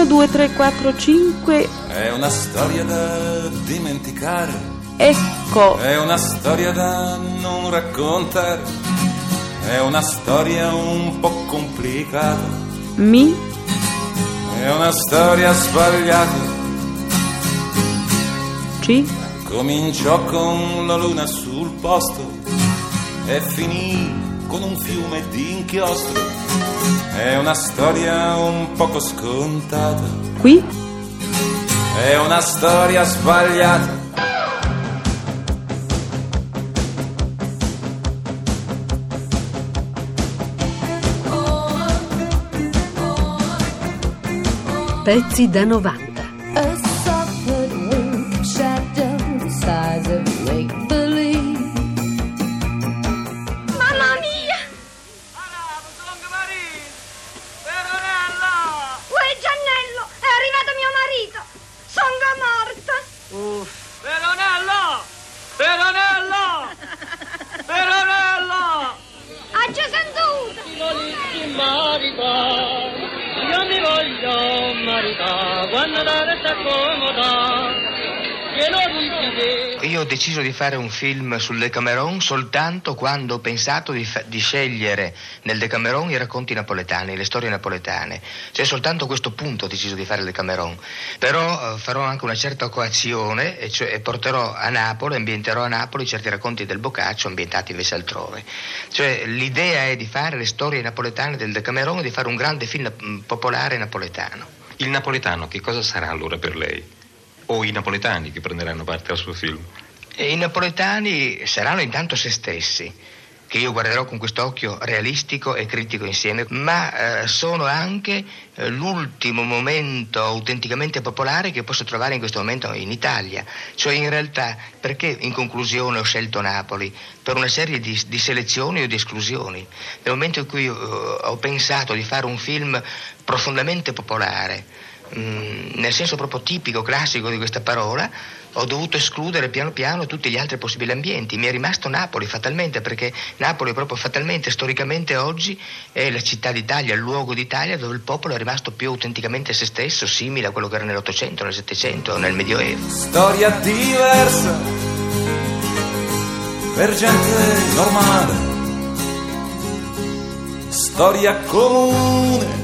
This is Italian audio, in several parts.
1, 2, 3, 4, 5. È una storia da dimenticare. Ecco. È una storia da non raccontare. È una storia un po' complicata. Mi. È una storia sbagliata. C. Cominciò con la luna sul posto e finì con un fiume di inchiostro. È una storia un poco scontata. Qui. È una storia sbagliata. Pezzi da 90. Volessi maritare, io mi voglio maritare, quando da resta comoda, Io ho deciso di fare un film sul Decameron soltanto quando ho pensato di, fa- di scegliere nel Decameron i racconti napoletani, le storie napoletane. Cioè soltanto a questo punto ho deciso di fare il Decameron. Però eh, farò anche una certa coazione e, cioè, e porterò a Napoli, ambienterò a Napoli certi racconti del Boccaccio ambientati invece altrove. Cioè l'idea è di fare le storie napoletane del Decameron e di fare un grande film mm, popolare napoletano. Il napoletano che cosa sarà allora per lei? O i napoletani che prenderanno parte al suo film? E I napoletani saranno intanto se stessi, che io guarderò con quest'occhio realistico e critico insieme, ma eh, sono anche eh, l'ultimo momento autenticamente popolare che posso trovare in questo momento in Italia. Cioè in realtà, perché in conclusione ho scelto Napoli? Per una serie di, di selezioni o di esclusioni. Nel momento in cui eh, ho pensato di fare un film profondamente popolare, nel senso proprio tipico, classico di questa parola, ho dovuto escludere piano piano tutti gli altri possibili ambienti. Mi è rimasto Napoli fatalmente, perché Napoli proprio fatalmente, storicamente oggi, è la città d'Italia, il luogo d'Italia dove il popolo è rimasto più autenticamente se stesso, simile a quello che era nell'Ottocento, nel Settecento, nel Medioevo. Storia diversa per gente normale. Storia comune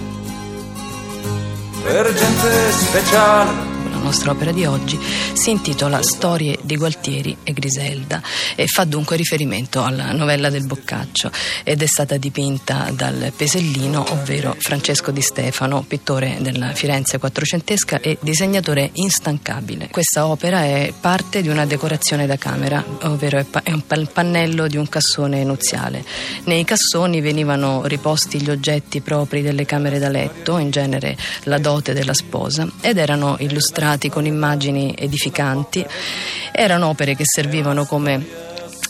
per gente speciale. Nostra opera di oggi si intitola Storie di Gualtieri e Griselda e fa dunque riferimento alla novella del Boccaccio ed è stata dipinta dal Pesellino, ovvero Francesco Di Stefano, pittore della Firenze quattrocentesca e disegnatore instancabile. Questa opera è parte di una decorazione da camera, ovvero è un pannello di un cassone nuziale. Nei cassoni venivano riposti gli oggetti propri delle camere da letto, in genere la dote della sposa, ed erano illustrati con immagini edificanti. Erano opere che servivano come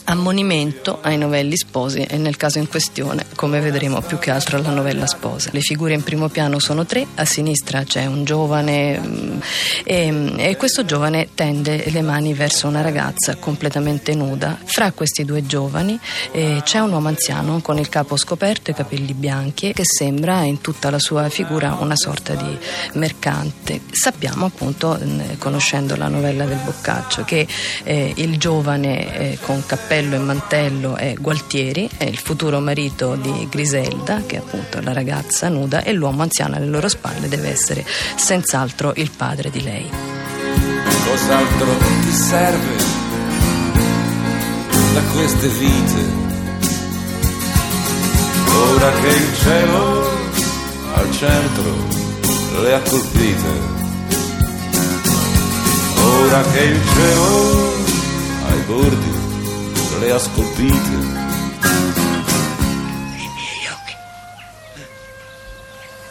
ammonimento ai novelli sposi e nel caso in questione, come vedremo più che altro alla novella sposa. Le figure in primo piano sono tre, a sinistra c'è un giovane mm, e, e questo giovane tende le mani verso una ragazza completamente nuda. Fra questi due giovani eh, c'è un uomo anziano con il capo scoperto e i capelli bianchi che sembra in tutta la sua figura una sorta di mercante. Sappiamo appunto, mm, conoscendo la novella del Boccaccio, che eh, il giovane eh, con cappello e mantello è Gualtieri, è il futuro marito di Griselda, che è appunto la ragazza nuda, e l'uomo anziano alle loro spalle deve essere senz'altro il padre di lei. Cos'altro ti serve da queste vite? Ora che il cielo al centro le ha colpite. Ora che il cielo ai bordi le ha scolpite.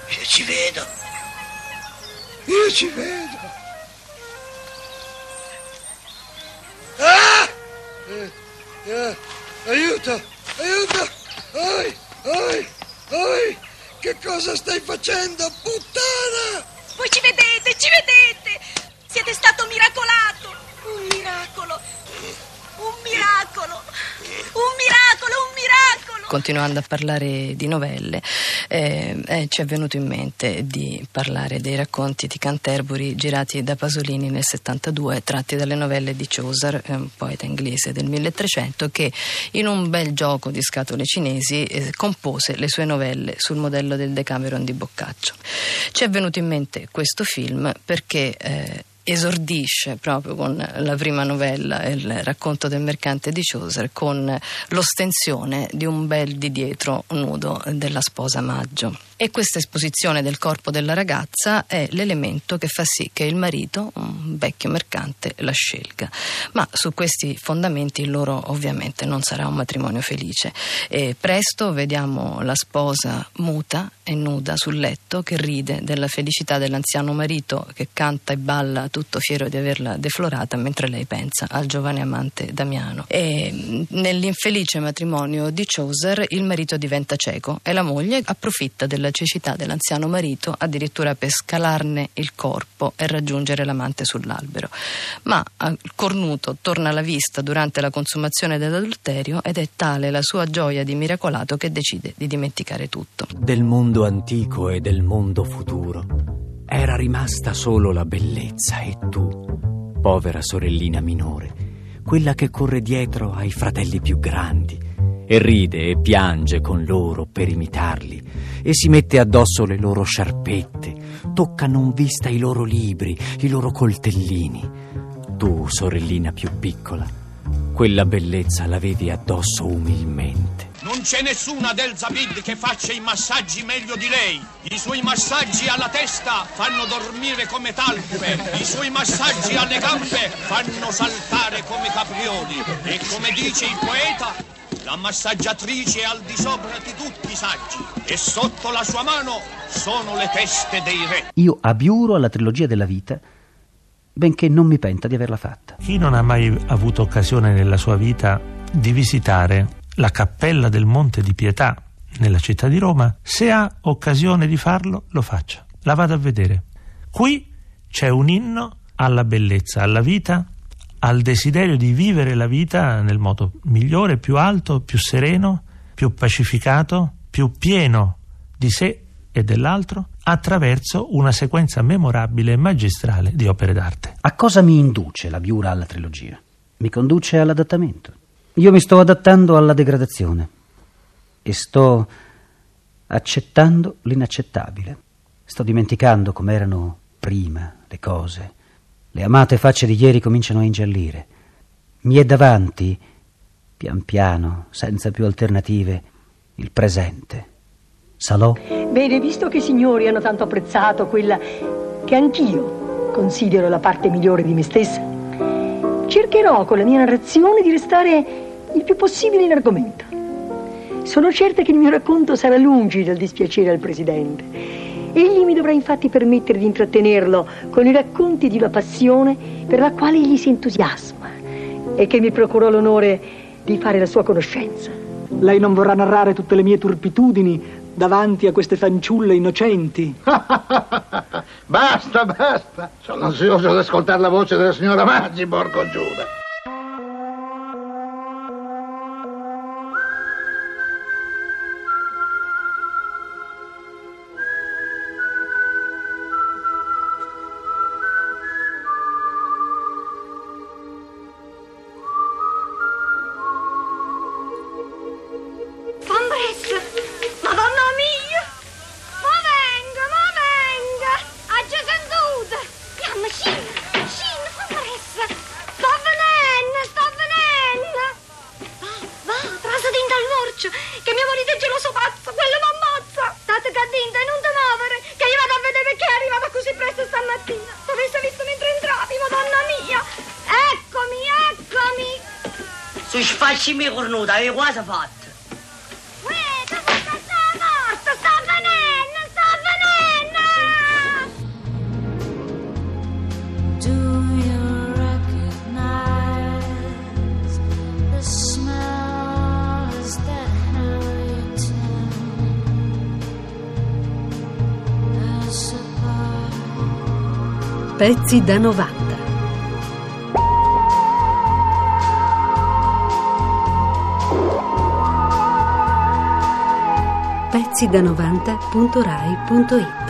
Io ci vedo. Io ci vedo. Ah! Eh, eh, aiuto! Aiuto! Oi! Oi! Oi! Che cosa stai facendo, puttana? Voi ci vedete, ci vedete! Siete stato miracolato! Un miracolo! Un miracolo! Un miracolo, un miracolo! Continuando a parlare di novelle, eh, eh, ci è venuto in mente di parlare dei racconti di Canterbury girati da Pasolini nel 72, tratti dalle novelle di Chaucer, un poeta inglese del 1300, che in un bel gioco di scatole cinesi eh, compose le sue novelle sul modello del Decameron di Boccaccio. Ci è venuto in mente questo film perché eh, esordisce proprio con la prima novella, il racconto del mercante di Chaucer, con l'ostensione di un bel di dietro nudo della sposa Maggio. E questa esposizione del corpo della ragazza è l'elemento che fa sì che il marito, un vecchio mercante, la scelga. Ma su questi fondamenti loro ovviamente non sarà un matrimonio felice. E presto vediamo la sposa muta e nuda sul letto che ride della felicità dell'anziano marito che canta e balla tutto fiero di averla deflorata mentre lei pensa al giovane amante Damiano. E nell'infelice matrimonio di Chaucer il marito diventa cieco e la moglie approfitta della la cecità dell'anziano marito addirittura per scalarne il corpo e raggiungere l'amante sull'albero. Ma al cornuto torna alla vista durante la consumazione dell'adulterio ed è tale la sua gioia di miracolato che decide di dimenticare tutto. Del mondo antico e del mondo futuro era rimasta solo la bellezza e tu, povera sorellina minore, quella che corre dietro ai fratelli più grandi e ride e piange con loro per imitarli e si mette addosso le loro sciarpette, tocca non vista i loro libri, i loro coltellini. Tu, sorellina più piccola, quella bellezza l'avevi addosso umilmente. Non c'è nessuna del Zabid che faccia i massaggi meglio di lei. I suoi massaggi alla testa fanno dormire come talpe. I suoi massaggi alle gambe fanno saltare come caprioli. E come dice il poeta, la massaggiatrice è al di sopra di tutti i saggi e sotto la sua mano sono le teste dei re. Io abiuro alla trilogia della vita, benché non mi penta di averla fatta. Chi non ha mai avuto occasione nella sua vita di visitare la cappella del Monte di Pietà nella città di Roma, se ha occasione di farlo, lo faccia. La vado a vedere. Qui c'è un inno alla bellezza, alla vita al desiderio di vivere la vita nel modo migliore, più alto, più sereno, più pacificato, più pieno di sé e dell'altro, attraverso una sequenza memorabile e magistrale di opere d'arte. A cosa mi induce la Biura alla trilogia? Mi conduce all'adattamento. Io mi sto adattando alla degradazione e sto accettando l'inaccettabile. Sto dimenticando com'erano prima le cose le amate facce di ieri cominciano a ingiallire. Mi è davanti, pian piano, senza più alternative, il presente. Salò? Bene, visto che i signori hanno tanto apprezzato quella che anch'io considero la parte migliore di me stessa, cercherò con la mia narrazione di restare il più possibile in argomento. Sono certa che il mio racconto sarà lungi dal dispiacere al Presidente Egli mi dovrà infatti permettere di intrattenerlo con i racconti di una passione per la quale egli si entusiasma e che mi procurò l'onore di fare la sua conoscenza. Lei non vorrà narrare tutte le mie turpitudini davanti a queste fanciulle innocenti. basta, basta. Sono ansioso ad ascoltare la voce della signora Maggi, porco Giuda. The smells that Harrington has supplied? Pezzi da 90. Pezzi da 90.rai.it